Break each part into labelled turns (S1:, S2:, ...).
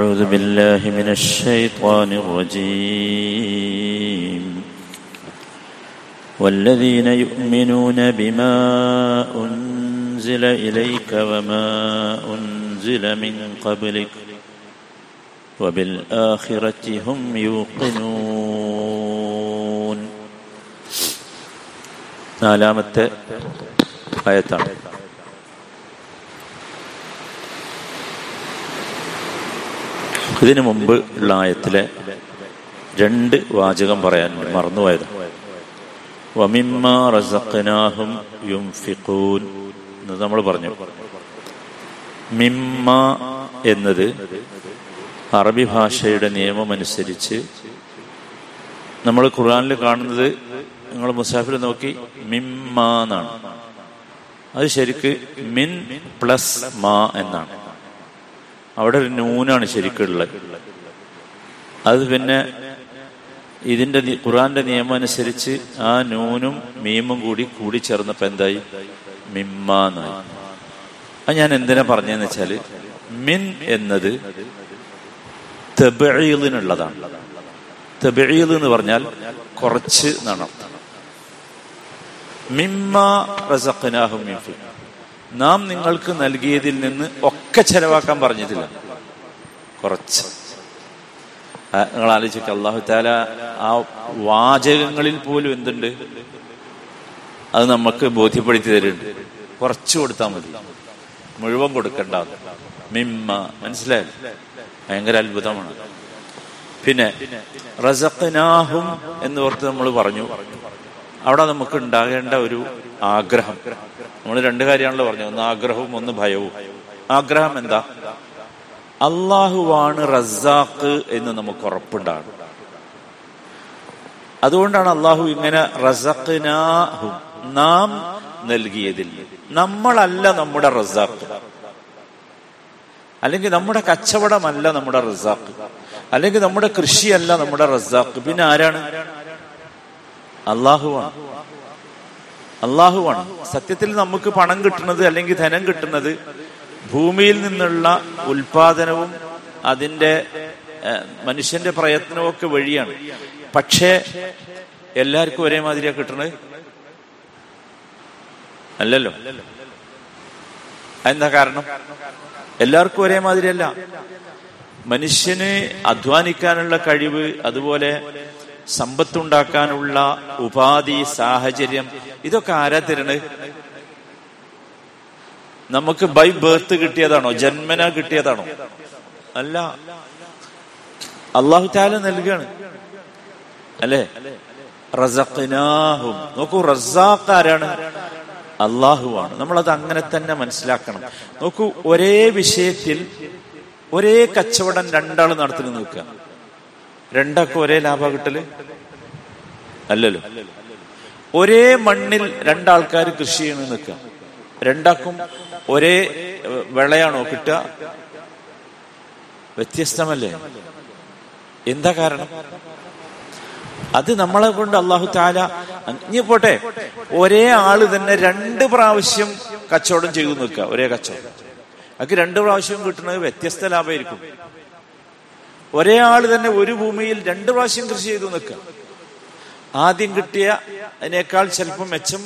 S1: أعوذ بالله من الشيطان الرجيم. والذين يؤمنون بما أنزل إليك وما أنزل من قبلك وبالآخرة هم يوقنون. نالامت آية ഇതിനു മുമ്പ് ഉള്ള ആയത്തിലെ രണ്ട് വാചകം പറയാൻ മറന്നുപോയത്. റസഖനാഹും യുംഫിഖൂൻ എന്ന് നമ്മൾ പറഞ്ഞു. മിമ്മ എന്നത് അറബി ഭാഷയുടെ നിയമമനുസരിച്ച് നമ്മൾ ഖുർആനിൽ കാണുന്നത് നിങ്ങൾ മുസാഫിൽ നോക്കി മിമ്മ എന്നാണ്. അത് ശരിക്ക് മിൻ പ്ലസ് മാ എന്നാണ്. അവിടെ ഒരു നൂനാണ് ശരിക്കുള്ളത്. അത് പിന്നെ ഇതിന്റെ ഖുറാന്റെ നിയമം അനുസരിച്ച് ആ നൂനും മീമും കൂടി കൂടി ചേർന്നപ്പോ എന്തായി? മിമ്മാന്നായി. അത് ഞാൻ എന്തിനാ പറഞ്ഞതെന്ന് വെച്ചാൽ മിൻ എന്നത് തെബീലിനുള്ളതാണ് തെബീൽ എന്ന് പറഞ്ഞാൽ കുറച്ച് എന്നാണ് മിമ്മാ റസഖനാഹും. നാം നിങ്ങൾക്ക് നൽകിയതിൽ നിന്ന് ഒക്കെ ചെലവാക്കാൻ പറഞ്ഞിട്ടില്ല. കുറച്ച്. നിങ്ങൾ ആലോചിക്കുക അള്ളാഹു താല ആ വാചകങ്ങളിൽ പോലും എന്തുണ്ട്? അത് നമുക്ക് ബോധ്യപ്പെടുത്തി തരുന്നുണ്ട്. കുറച്ച് കൊടുത്താൽ മതി. മുഴുവൻ കൊടുക്കണ്ട. മിമ്മ. മനസ്സിലായി? ഭയങ്കര അത്ഭുതമാണ്. പിന്നെ റസഖനാഹും എന്ന് ഓർത്ത് നമ്മൾ പറഞ്ഞു. അവിടെ നമുക്ക് ഉണ്ടാകേണ്ട ഒരു ആഗ്രഹം. നമ്മൾ രണ്ട് കാര്യമാണല്ലോ പറഞ്ഞത്. ഒന്ന് ആഗ്രഹവും ഒന്ന് ഭയവും. ആഗ്രഹം എന്താ? അള്ളാഹുവാണ് റസാഖ് എന്ന് നമുക്ക് ഉറപ്പുണ്ടാണ് അതുകൊണ്ടാണ് അള്ളാഹു ഇങ്ങനെ റസഖ്നാഹും നാം നൽകിയതിൽ. നമ്മളല്ല നമ്മുടെ റസാഖ്. അല്ലെങ്കിൽ നമ്മുടെ കച്ചവടമല്ല നമ്മുടെ റസാഖ്. അല്ലെങ്കിൽ നമ്മുടെ കൃഷിയല്ല നമ്മുടെ റസാഖ്. പിന്നെ ആരാണ്? അള്ളാഹുവാണ്. അള്ളാഹുവാണ്. സത്യത്തിൽ നമുക്ക് പണം കിട്ടുന്നത് അല്ലെങ്കിൽ ധനം കിട്ടുന്നത് ഭൂമിയിൽ നിന്നുള്ള ഉൽപാദനവും അതിന്റെ ഏഹ്, മനുഷ്യന്റെ പ്രയത്നവും ഒക്കെ വഴിയാണ്. പക്ഷേ എല്ലാവർക്കും ഒരേ മാതിരിയാ കിട്ടണത്? അല്ലല്ലോ. എന്താ കാരണം? എല്ലാവർക്കും ഒരേ മാതിരിയല്ല. മനുഷ്യന് അധ്വാനിക്കാനുള്ള കഴിവ് അതുപോലെ സമ്പത്തുണ്ടാക്കാനുള്ള ഉപാധി സാഹചര്യം ഇതൊക്കെ ആരാ തരണ് നമുക്ക് ബൈ ബർത്ത് കിട്ടിയതാണോ? ജന്മന കിട്ടിയതാണോ? അല്ല. അള്ളാഹു താല നൽകാണ്. അല്ലേ? റസഖ്നാഹും. നോക്കൂ റസാഖ് ആരാണ് അള്ളാഹുവാണ് നമ്മളത് അങ്ങനെ തന്നെ മനസ്സിലാക്കണം. നോക്കൂ ഒരേ വിഷയത്തിൽ ഒരേ കച്ചവടം രണ്ടാൾ നടത്തുന്നു നിൽക്കുക. രണ്ടൊക്കെ ഒരേ ലാഭ കിട്ടൽ? അല്ലല്ലോ. ഒരേ മണ്ണിൽ രണ്ടാൾക്കാർ കൃഷി ചെയ്യണ നിൽക്കുക. രണ്ടാക്കും ഒരേ വിളയാണോ കിട്ടുക? വ്യത്യസ്തമല്ലേ? എന്താ കാരണം? അത് നമ്മളെ കൊണ്ട് അള്ളാഹു താല ഇനി പോട്ടെ. ഒരേ ആൾ തന്നെ രണ്ട് പ്രാവശ്യം കച്ചവടം ചെയ്തു നിൽക്കുക. ഒരേ കച്ചവടം. അത് രണ്ട് പ്രാവശ്യം കിട്ടുന്നത് വ്യത്യസ്ത ലാഭമായിരിക്കും ഒരേ ആൾ തന്നെ ഒരു ഭൂമിയിൽ രണ്ട് പ്രാവശ്യം കൃഷി ചെയ്തു നിൽക്കുക. ആദ്യം കിട്ടിയ അതിനേക്കാൾ ചിലപ്പോൾ മെച്ചം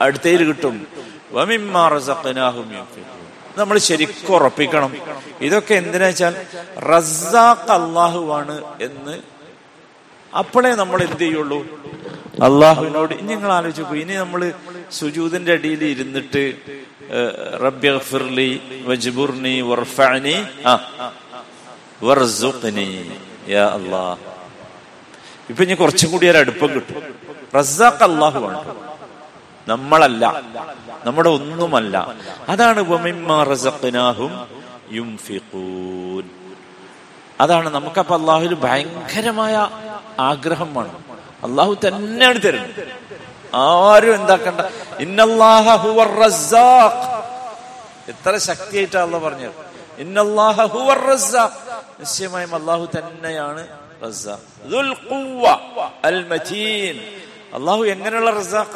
S1: അടുത്തയിൽ കിട്ടും. നമ്മൾ ശരിക്കും ഉറപ്പിക്കണം. ഇതൊക്കെ എന്തിനാ വെച്ചാൽ റസാഖ് അള്ളാഹുവാണ് എന്ന് അപ്പോഴേ നമ്മൾ എന്ത് ചെയ്യുള്ളൂ? അള്ളാഹുവിനോട് ഇനി നിങ്ങൾ ആലോചിച്ച് പോയി ഇനി നമ്മൾ സുജൂതിന്റെ അടിയിൽ ഇരുന്നിട്ട് ഏഹ്, റബ്ബി വർഫാനി ആ ഇപ്പൊ ഇനി കുറച്ചും കൂടി ഒരു അടുപ്പം കിട്ടും. റസാഖ് അള്ളാഹു ആണ്. നമ്മളല്ല. നമ്മുടെ ഒന്നുമല്ല. അതാണ് അതാണ് നമുക്കപ്പോ അള്ളാഹുവിൽ ഭയങ്കരമായ ആഗ്രഹം വേണം. അള്ളാഹു തന്നെയാണ് തരുന്നത്. ആരും എന്താക്കണ്ട. എത്ര ശക്തിയായിട്ടാ അള്ള പറഞ്ഞത്. നിശ്ചയമായും അള്ളാഹു തന്നെയാണ് അള്ളാഹു എങ്ങനെയുള്ള റസാഖ?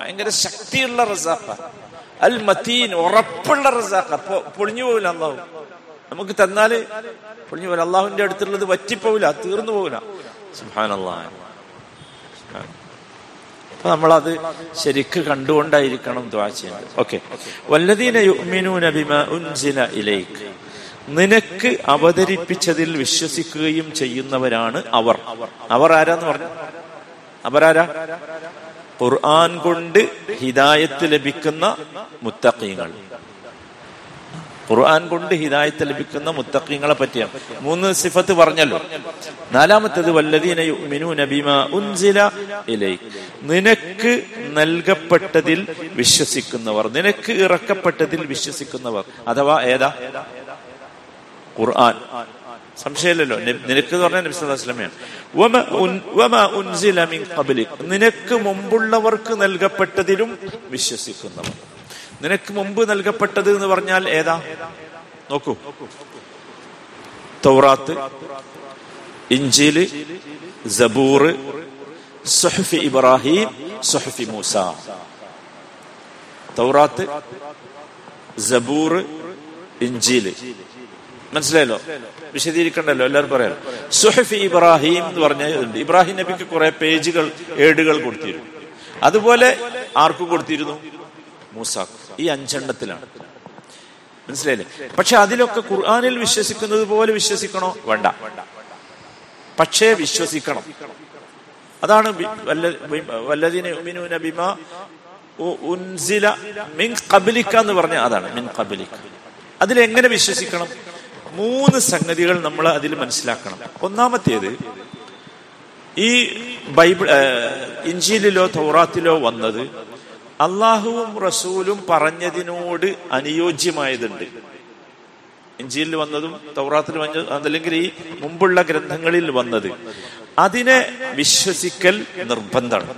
S1: ഭയങ്കര ശക്തിയുള്ള റസാഖ. അൽ മതീൻ ഉറപ്പുള്ള റസാഖ. പൊളിഞ്ഞു പോകില്ല അള്ളാഹു. നമുക്ക് തന്നാൽ പൊളിഞ്ഞു പോലെ അള്ളാഹുവിന്റെ അടുത്തുള്ളത് വറ്റിപ്പോവില്ല. തീർന്നു പോവില്ല. സുഹാനല്ലാ അപ്പൊ നമ്മളത് ശരിക്ക് കണ്ടുകൊണ്ടായിരിക്കണം ദ്വാ ചെയ്യുന്നത് ഓക്കെ. വല്ലതീന യുഅ്മിനൂന ബിമാ ഉൻസില ഇലൈക്ക് നിനക്ക് അവതരിപ്പിച്ചതിൽ വിശ്വസിക്കുകയും ചെയ്യുന്നവരാണ് അവർ. അവർ ആരാന്ന് പറഞ്ഞു? അവരാരാ ഖുർആൻ കൊണ്ട് ഹിദായത്ത് ലഭിക്കുന്ന മുത്തക്കീങ്ങൾ ഖുർആൻ കൊണ്ട് ഹിദായത്ത് ലഭിക്കുന്ന മുത്തക്കീങ്ങളെ പറ്റിയാണ്. മൂന്ന് സിഫത്ത് പറഞ്ഞല്ലോ. നാലാമത്തേത് ബിമാ ഉൻസില നിനക്ക് നൽകപ്പെട്ടതിൽ വിശ്വസിക്കുന്നവർ നിനക്ക് ഇറക്കപ്പെട്ടതിൽ വിശ്വസിക്കുന്നവർ. അഥവാ ഏതാ? ഖുർആൻ. സംശയമില്ലല്ലോ. നിനക്ക് പറഞ്ഞ നബി സ്വലമയാണ് നിനക്ക് മുമ്പുള്ളവർക്ക് നൽകപ്പെട്ടതിലും വിശ്വസിക്കുന്നവർ. നിനക്ക് മുമ്പ് നൽകപ്പെട്ടത് എന്ന് പറഞ്ഞാൽ ഏതാ? നോക്കൂ. തൗറാത്ത് ഇഞ്ചിൽ സബൂർ സുഹഫി ഇബ്രാഹിം സുഹഫി മൂസ. തൗറാത്ത് സബൂർ ഇഞ്ചിൽ മനസ്സിലായല്ലോ? വിശദീകരിക്കണ്ടല്ലോ? എല്ലാവരും പറയാം സുഹഫി ഇബ്രാഹിം എന്ന് പറഞ്ഞുണ്ട് ഇബ്രാഹിം നബിക്ക് കുറെ പേജുകൾ ഏടുകൾ കൊടുത്തിരുന്നു. അതുപോലെ ആർക്കും കൊടുത്തിരുന്നു? മൂസാഖ് ഈ അഞ്ചെണ്ണത്തിലാണ്. മനസ്സിലായില്ലേ? പക്ഷെ അതിലൊക്കെ ഖുർആാനിൽ വിശ്വസിക്കുന്നത് പോലെ വിശ്വസിക്കണോ? വേണ്ട. പക്ഷേ വിശ്വസിക്കണം. അതാണ് വല്ലതിനെ ഉൻസില എന്ന് പറഞ്ഞ അതാണ്. മിൻ കബലിക്ക അതിലെങ്ങനെ വിശ്വസിക്കണം? മൂന്ന് സംഗതികൾ നമ്മൾ അതിൽ മനസ്സിലാക്കണം. ഒന്നാമത്തേത് ഈ ബൈബിൾ ഇഞ്ചിയിലോ തൗറാത്തിലോ വന്നത് അള്ളാഹുവും റസൂലും പറഞ്ഞതിനോട് അനുയോജ്യമായതുണ്ട്. ഇഞ്ചിയിൽ വന്നതും തൗറാത്തിൽ വന്നതും അല്ലെങ്കിൽ ഈ മുമ്പുള്ള ഗ്രന്ഥങ്ങളിൽ വന്നത്. അതിനെ വിശ്വസിക്കൽ നിർബന്ധമാണ്.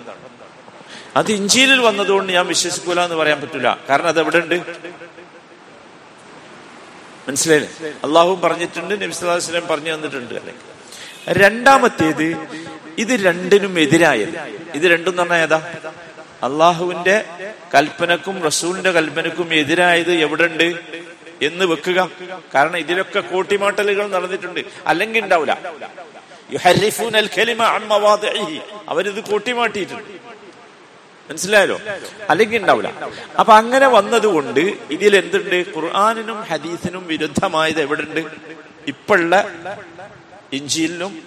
S1: അത് ഇഞ്ചിയിൽ വന്നതുകൊണ്ട് ഞാൻ വിശ്വസിക്കൂല എന്ന് പറയാൻ പറ്റൂല. കാരണം അത് എവിടെ ഉണ്ട് മനസ്സിലായില്ലേ? അള്ളാഹു പറഞ്ഞിട്ടുണ്ട് നബിസ്വലാസ്ലം പറഞ്ഞു തന്നിട്ടുണ്ട്. അല്ലെങ്കിൽ രണ്ടാമത്തേത് ഇത് രണ്ടിനും എതിരായത്. ഇത് രണ്ടും എന്ന് പറഞ്ഞാൽ ഏതാ? അള്ളാഹുവിന്റെ കൽപ്പനക്കും റസൂലിന്റെ കൽപ്പനക്കും എതിരായത് എവിടെ ഉണ്ട് എന്ന് വെക്കുക. കാരണം ഇതിലൊക്കെ കൂട്ടിമാട്ടലുകൾ നടന്നിട്ടുണ്ട്. അല്ലെങ്കിൽ ഉണ്ടാവില്ല. അവരിത് കൂട്ടിമാട്ടിയിട്ടുണ്ട്. മനസ്സിലായല്ലോ അല്ലെങ്കിൽ ഉണ്ടാവില്ല അപ്പൊ അങ്ങനെ വന്നതുകൊണ്ട് ഇതിൽ എന്തുണ്ട് ഖുർആാനിനും ഹദീസിനും വിരുദ്ധമായത് എവിടുണ്ട്? ഇപ്പോഴുള്ള ഇഞ്ചിയിലും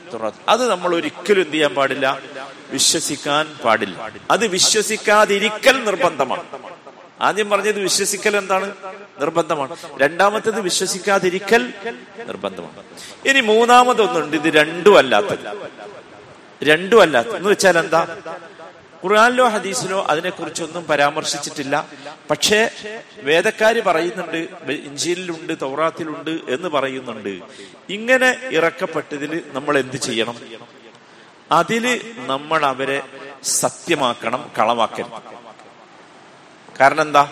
S1: അത് നമ്മൾ ഒരിക്കലും എന്ത് ചെയ്യാൻ പാടില്ല? വിശ്വസിക്കാൻ പാടില്ല. അത് വിശ്വസിക്കാതിരിക്കൽ നിർബന്ധമാണ്. ആദ്യം പറഞ്ഞത് വിശ്വസിക്കൽ എന്താണ്? നിർബന്ധമാണ്. രണ്ടാമത്തത് വിശ്വസിക്കാതിരിക്കൽ നിർബന്ധമാണ്. ഇനി മൂന്നാമതൊന്നുണ്ട്. ഇത് രണ്ടും അല്ലാത്തത്. രണ്ടും അല്ലാത്ത എന്ന് വെച്ചാൽ എന്താ ഖുർആാനിലോ ഹദീസിലോ അതിനെക്കുറിച്ചൊന്നും പരാമർശിച്ചിട്ടില്ല. പക്ഷേ വേദക്കാര് പറയുന്നുണ്ട് ഇഞ്ചിയിലുണ്ട് തൗറാത്തിലുണ്ട് എന്ന് പറയുന്നുണ്ട്. ഇങ്ങനെ ഇറക്കപ്പെട്ടതിൽ നമ്മൾ എന്ത് ചെയ്യണം? അതിൽ നമ്മൾ അവരെ സത്യമാക്കണം കളവാക്കരുത്. കാരണം എന്താ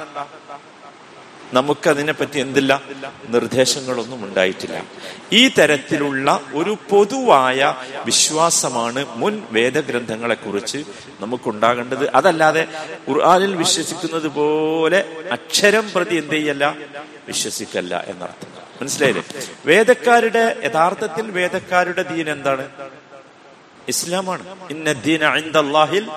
S1: നമുക്കതിനെ പറ്റി എന്തില്ല? നിർദ്ദേശങ്ങളൊന്നും ഉണ്ടായിട്ടില്ല. ഈ തരത്തിലുള്ള ഒരു പൊതുവായ വിശ്വാസമാണ് മുൻ വേദഗ്രന്ഥങ്ങളെ കുറിച്ച് നമുക്കുണ്ടാകേണ്ടത്. അതല്ലാതെ ഖുർആാനിൽ വിശ്വസിക്കുന്നത് പോലെ അക്ഷരം പ്രതി എന്ത് ചെയ്യല്ല? വിശ്വസിക്കല്ല എന്നർത്ഥം. മനസ്സിലായില്ലേ? വേദക്കാരുടെ യഥാർത്ഥത്തിൽ വേദക്കാരുടെ ദീൻ എന്താണ്? ഇസ്ലാമാണ്. ഇന്ന അള്ളാഹിൽ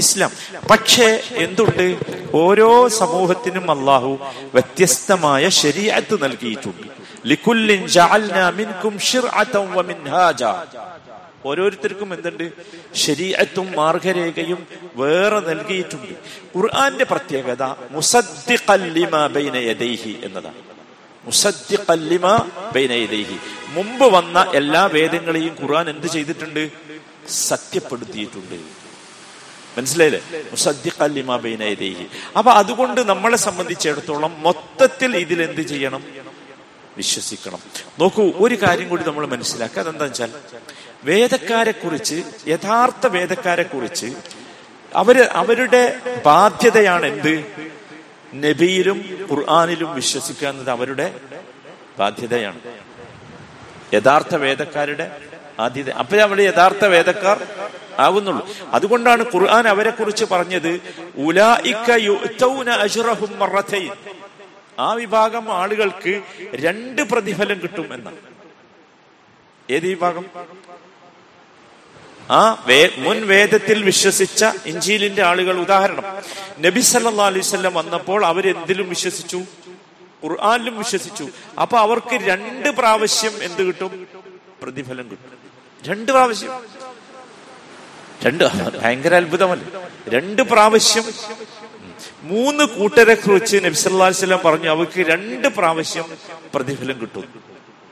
S1: ഇസ്ലാം. പക്ഷേ എന്തുണ്ട്? ഓരോ സമൂഹത്തിനും അള്ളാഹു വ്യത്യസ്തമായ ശരീഅത്ത് നൽകിയിട്ടുണ്ട്. ലിക്കുല്ലിൻ ഓരോരുത്തർക്കും എന്തുണ്ട്? ശരീരത്തും മാർഗരേഖയും വേറെ നൽകിയിട്ടുണ്ട്. ഖുർആന്റെ പ്രത്യേകത എന്നതാണ്. മുമ്പ് വന്ന എല്ലാ വേദങ്ങളെയും ഖുർആൻ എന്ത് ചെയ്തിട്ടുണ്ട്? സത്യപ്പെടുത്തിയിട്ടുണ്ട്. മനസ്സിലായില്ലേ? മുസദ്ദിഖല്ലിമാ ബൈനൈദേഹി അപ്പൊ അതുകൊണ്ട് നമ്മളെ സംബന്ധിച്ചിടത്തോളം മൊത്തത്തിൽ ഇതിൽ എന്ത് ചെയ്യണം? വിശ്വസിക്കണം. നോക്കൂ ഒരു കാര്യം കൂടി നമ്മൾ മനസ്സിലാക്കുക. അതെന്താ വെച്ചാൽ വേദക്കാരെ കുറിച്ച് യഥാർത്ഥ വേദക്കാരെ കുറിച്ച് അവർ അവരുടെ ബാധ്യതയാണ് എന്ത്? നബിയിലും ഖുർആാനിലും വിശ്വസിക്കുക എന്നത് അവരുടെ ബാധ്യതയാണ്. യഥാർത്ഥ വേദക്കാരുടെ ആദ്യത അപ്പോഴേ അവിടെ യഥാർത്ഥ വേദക്കാർ ആകുന്നുള്ളൂ. അതുകൊണ്ടാണ് ഖുർആൻ അവരെ കുറിച്ച് പറഞ്ഞത് ആ വിഭാഗം ആളുകൾക്ക് രണ്ട് പ്രതിഫലം കിട്ടും എന്നാണ്. ഏത് വിഭാഗം? ആ വേ മുൻ വേദത്തിൽ വിശ്വസിച്ച ഇഞ്ചീലിന്റെ ആളുകൾ. ഉദാഹരണം നബി സല്ലാ അലൈവല്ലം വന്നപ്പോൾ അവരെന്തിലും വിശ്വസിച്ചു? ഖുർആാനിലും വിശ്വസിച്ചു. അപ്പൊ അവർക്ക് രണ്ട് പ്രാവശ്യം എന്ത് കിട്ടും? പ്രതിഫലം കിട്ടും. രണ്ട് പ്രാവശ്യം. രണ്ട് ഭയങ്കര അത്ഭുതമല്ല? രണ്ട് പ്രാവശ്യം. മൂന്ന് കൂട്ടരെ കുറിച്ച് നബ്സല്ലാസ്ലാം പറഞ്ഞു അവർക്ക് രണ്ട് പ്രാവശ്യം പ്രതിഫലം കിട്ടും.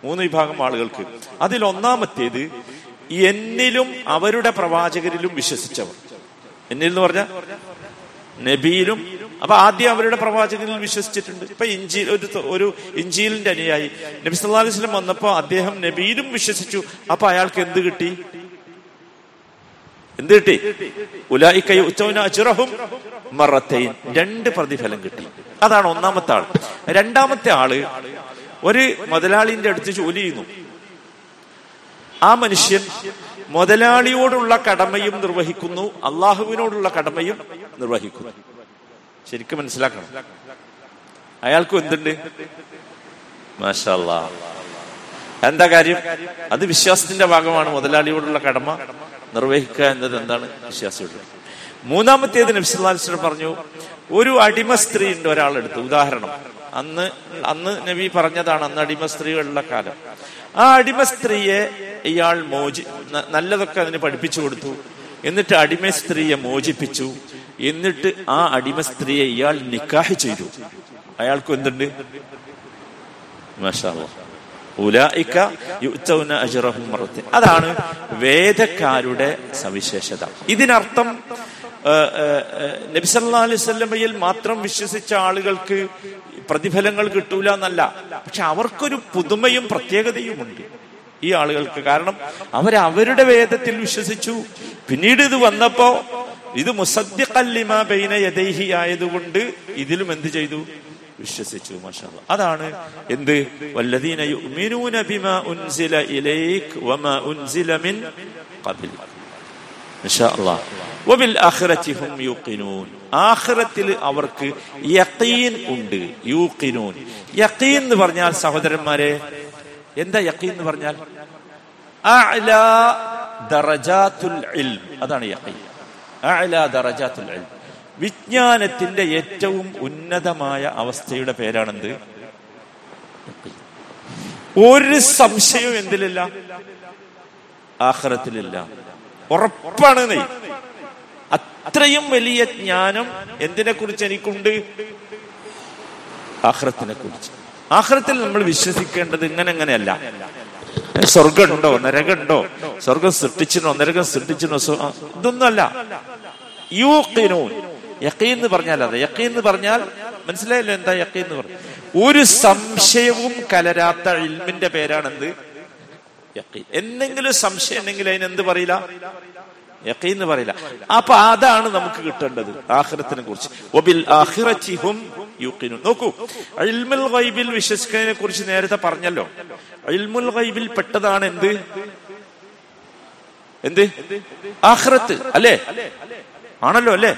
S1: മൂന്ന് വിഭാഗം ആളുകൾക്ക്. അതിൽ ഒന്നാമത്തേത് എന്നിലും അവരുടെ പ്രവാചകരിലും വിശ്വസിച്ചവർ. എന്നിൽ എന്ന് പറഞ്ഞ നബിയിലും അപ്പൊ ആദ്യം അവരുടെ പ്രവാചകനിൽ വിശ്വസിച്ചിട്ടുണ്ട്. ഇപ്പൊ ഇഞ്ചി ഒരു ഒരു ഇഞ്ചിയിലിന്റെ അനുയായി. നബി സല്ലാ അലൈഹി സ്വലം വന്നപ്പോ അദ്ദേഹം നബീലും വിശ്വസിച്ചു. അപ്പൊ അയാൾക്ക് എന്ത് കിട്ടി? എന്ത് കിട്ടി? ഉലായിക്കൈ ഉച്ചവന അച്ചുറഹും രണ്ട് പ്രതിഫലം കിട്ടി. അതാണ് ഒന്നാമത്തെ ആൾ. രണ്ടാമത്തെ ആൾ ഒരു മുതലാളിന്റെ അടുത്ത് ജോലി ചെയ്യുന്നു. ആ മനുഷ്യൻ മുതലാളിയോടുള്ള കടമയും നിർവഹിക്കുന്നു അള്ളാഹുവിനോടുള്ള കടമയും നിർവഹിക്കുന്നു. ശരിക്കും മനസ്സിലാക്കണം. അയാൾക്കും എന്തുണ്ട്? മാഷാ എന്താ കാര്യം? അത് വിശ്വാസത്തിന്റെ ഭാഗമാണ്. മുതലാളിയോടുള്ള കടമ നിർവഹിക്കുക എന്നത് എന്താണ്? വിശ്വാസിയോട്. മൂന്നാമത്തേത് നബ്സുല്ലാസ്ലം പറഞ്ഞു ഒരു അടിമ സ്ത്രീ ഉണ്ട് ഒരാളെടുത്ത്. ഉദാഹരണം അന്ന് അന്ന് നബി പറഞ്ഞതാണ് അന്ന് അടിമ സ്ത്രീകളുടെ കാലം. ആ അടിമ സ്ത്രീയെ ഇയാൾ മോചി നല്ലതൊക്കെ അതിന് പഠിപ്പിച്ചു കൊടുത്തു. എന്നിട്ട് അടിമ സ്ത്രീയെ മോചിപ്പിച്ചു. എന്നിട്ട് ആ അടിമ സ്ത്രീയെ ഇയാൾ നിക്കാഹ് ചെയ്തു. അയാൾക്ക് എന്തുണ്ട്? അതാണ് വേദക്കാരുടെ സവിശേഷത. ഇതിനർത്ഥം നബിസല്ലാ അലൈവല്ലമയിൽ മാത്രം വിശ്വസിച്ച ആളുകൾക്ക് പ്രതിഫലങ്ങൾ കിട്ടൂല എന്നല്ല. പക്ഷെ അവർക്കൊരു പുതുമയും പ്രത്യേകതയുമുണ്ട് ഈ ആളുകൾക്ക്. കാരണം അവരവരുടെ വേദത്തിൽ വിശ്വസിച്ചു. പിന്നീട് ഇത് വന്നപ്പോ ഇത് മുസദ്ദിഖല്ലിമ ബൈന യദൈഹി ആയതുകൊണ്ട് ഇതിലും എന്ത് ചെയ്തു? വിശ്വസിച്ചു മാഷാ അതാണ് എന്ത്? വല്ലദീന യുഅ്മിനൂന ബിമാ ഉൻസില ഇലൈക വമാ ഉൻസില മിൻ ഖബൽ ഇൻഷാ അല്ലാഹ് വബിൽ ആഖിറതി ഹും യൂഖിനൂൻ. അവർക്ക് യഖീൻ ഉണ്ട് യൂഖിനൂൻ. യഖീൻ എന്ന് പറഞ്ഞാൽ സഹോദരന്മാരെ എന്താ യഖീൻ എന്ന് പറഞ്ഞാൽ? അഅ്ലാ ദറജാത്തുൽ ഇൽം. അതാണ് യഖീൻ. ദറജാത്തുൽ ഇൽം. വിജ്ഞാനത്തിന്റെ ഏറ്റവും ഉന്നതമായ അവസ്ഥയുടെ പേരാണെന്ത്? ഒരു സംശയവും എന്തിലില്ല? ആഹ്റത്തിലില്ല ഉറപ്പാണ് നീ അത്രയും വലിയ ജ്ഞാനം എന്തിനെ കുറിച്ച് എനിക്കുണ്ട്? ആഹ്റത്തിനെ കുറിച്ച് ആഹ്റത്തിൽ നമ്മൾ വിശ്വസിക്കേണ്ടത് ഇങ്ങനെ എങ്ങനെയല്ല സ്വർഗമുണ്ടോ നരകമുണ്ടോ? സ്വർഗം സൃഷ്ടിച്ചിരുന്നോ? നരകം സൃഷ്ടിച്ചിരുന്നോ? ഇതൊന്നുമല്ല. യൂക്കിനൂൻ യക്കീൻ എന്ന് പറഞ്ഞാൽ അതെ. യക്കീൻ എന്ന് പറഞ്ഞാൽ മനസ്സിലായല്ലോ എന്താ യക്കീൻ എന്ന് പറഞ്ഞു? ഒരു സംശയവും കലരാത്ത ഇൽമിന്റെ പേരാണെന്ത്? യക്കീൻ എന്തെങ്കിലും സംശയം ഉണ്ടെങ്കിൽ അതിന് എന്ത് പറയില്ല? യക്കീൻ എന്ന് പറയില്ല. അപ്പൊ അതാണ് നമുക്ക് കിട്ടേണ്ടത് ആഹ്റത്തിനെ കുറിച്ച്. ഒബിൽ ആഖിറച്ചിഹും യൂക്കിനു നോക്കൂ അൽമുൽ ഗൈബിൽ വിശ്വസിക്കുന്നതിനെ കുറിച്ച് നേരത്തെ പറഞ്ഞല്ലോ. അൽമുൽ ഗൈബിൽ പെട്ടതാണ് എന്ത്? എന്ത്? ആഹ്റത്ത് അല്ലേ? ആണല്ലോ അല്ലേ?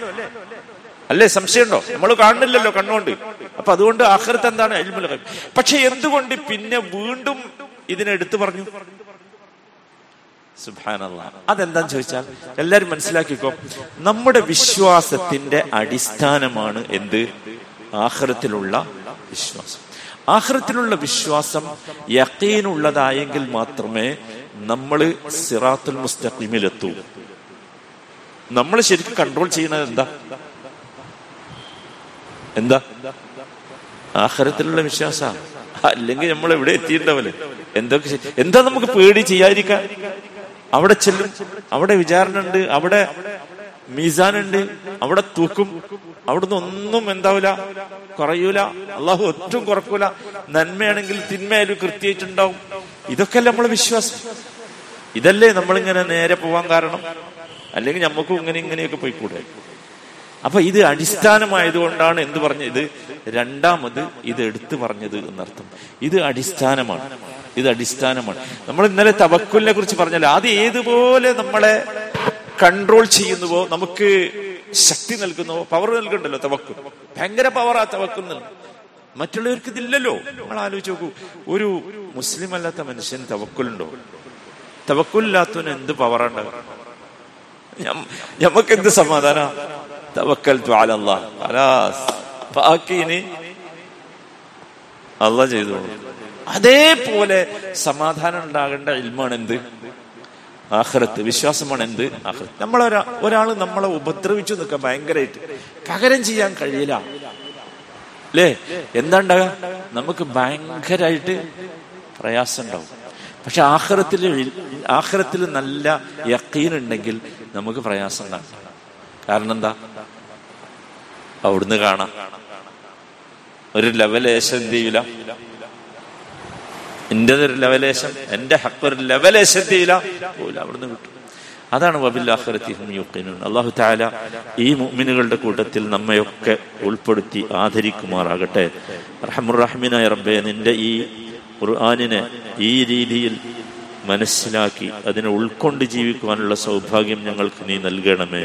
S1: അല്ലേ സംശയമുണ്ടോ? നമ്മൾ കാണുന്നില്ലല്ലോ കണ്ണുകൊണ്ട്. അപ്പൊ അതുകൊണ്ട് ആഹ്റത്ത് എന്താണ് അൽമുൽ ഗൈബ്? പക്ഷെ എന്തുകൊണ്ട് പിന്നെ വീണ്ടും ഇതിനെ എടുത്തു പറഞ്ഞു? അതെന്താന്ന് ചോദിച്ചാൽ എല്ലാരും മനസ്സിലാക്കിക്കോ നമ്മുടെ വിശ്വാസത്തിന്റെ അടിസ്ഥാനമാണ് എന്ത്? ആഹ്റത്തിലുള്ള വിശ്വാസം. ആഹ്റത്തിലുള്ള വിശ്വാസം യക്കീനുള്ളതായെങ്കിൽ മാത്രമേ നമ്മൾ സിറാത്തുൽ മുസ്തഖീമിലെത്തൂ. നമ്മൾ ശരിക്കും കൺട്രോൾ ചെയ്യുന്നത് എന്താ? എന്താ? ആഹാരത്തിലുള്ള വിശ്വാസ. അല്ലെങ്കിൽ നമ്മൾ എവിടെ എത്തിയിട്ടുണ്ടാവല്ലേ എന്തൊക്കെ എന്താ നമുക്ക് പേടി ചെയ്യാതിരിക്കാൻ? അവിടെ ചെല്ലും. അവിടെ വിചാരണ ഉണ്ട്. അവിടെ മീസാനുണ്ട്. അവിടെ തൂക്കും. അവിടുന്ന് ഒന്നും എന്താവില്ല കുറയൂല. അള്ളാഹു ഒറ്റും കുറക്കൂല. നന്മയാണെങ്കിൽ തിന്മയായാലും കൃത്യമായിട്ടുണ്ടാവും. ഇതൊക്കെയല്ലേ നമ്മളെ വിശ്വാസം? ഇതല്ലേ നമ്മളിങ്ങനെ നേരെ പോവാൻ കാരണം? അല്ലെങ്കിൽ നമുക്കും ഇങ്ങനെ ഇങ്ങനെയൊക്കെ പോയി പോയിക്കൂടെ? അപ്പൊ ഇത് അടിസ്ഥാനമായതുകൊണ്ടാണ് എന്ത് പറഞ്ഞത്? രണ്ടാമത് ഇത് എടുത്തു പറഞ്ഞത് എന്നർത്ഥം. ഇത് അടിസ്ഥാനമാണ്. ഇത് അടിസ്ഥാനമാണ്. നമ്മൾ ഇന്നലെ തവക്കുലിനെ കുറിച്ച് പറഞ്ഞല്ലോ. അത് ഏതുപോലെ നമ്മളെ കൺട്രോൾ ചെയ്യുന്നുവോ? നമുക്ക് ശക്തി നൽകുന്നു പവർ നൽകുന്നുണ്ടല്ലോ തവക്കും. ഭയങ്കര പവർ ആ തവക്കുൽ നൽകും മറ്റുള്ളവർക്ക് ഇതില്ലല്ലോ. നമ്മൾ ആലോചിച്ച് നോക്കൂ. ഒരു മുസ്ലിം അല്ലാത്ത മനുഷ്യൻ തവക്കുലുണ്ടോ? തവക്കുലില്ലാത്തവന് എന്ത് പവറുണ്ട് ഞമ്മക്ക് എന്ത് സമാധാന? തവക്കൽ അല്ല ചെയ്തു അതേപോലെ സമാധാനം ഉണ്ടാകേണ്ട ഇൽമാണ് എന്ത്? ആഹ്റത്ത്. വിശ്വാസമാണ് എന്ത്? ആഹ്റത്ത്. നമ്മളൊരാ ഒരാൾ നമ്മളെ ഉപദ്രവിച്ചു നിൽക്കാൻ ഭയങ്കരമായിട്ട് പകരം ചെയ്യാൻ കഴിയില്ല. അല്ലേ എന്താ ഉണ്ടാകുക നമുക്ക് ഭയങ്കരമായിട്ട് പ്രയാസം ഉണ്ടാവും പക്ഷെ ആഹ്റത്തിൽ ആഹ്റത്തിൽ നല്ല യക്കീൻ ഉണ്ടെങ്കിൽ നമുക്ക് പ്രയാസം ഉണ്ടാകും കാരണം എന്താ? അവിടുന്ന് കാണാം. ഒരു ലെവലേശം എന്ത് ചെയ്യൂല? എന്റെ ലെവലേശം ഒരു ലെവലേശം എത്തിയില്ല പോലെ അവിടുന്ന് കിട്ടും. അതാണ് അള്ളാഹു താല ഈ മുഅ്മിനുകളുടെ കൂട്ടത്തിൽ നമ്മയൊക്കെ ഉൾപ്പെടുത്തി ആദരിക്കുമാറാകട്ടെ. റഹമുറഹ്മിനായ റബ്ബെ നിന്റെ ഈ ഖുർആാനിനെ ഈ രീതിയിൽ മനസ്സിലാക്കി അതിനെ ഉൾക്കൊണ്ട് ജീവിക്കുവാനുള്ള സൗഭാഗ്യം ഞങ്ങൾക്ക് നീ നൽകണമേ.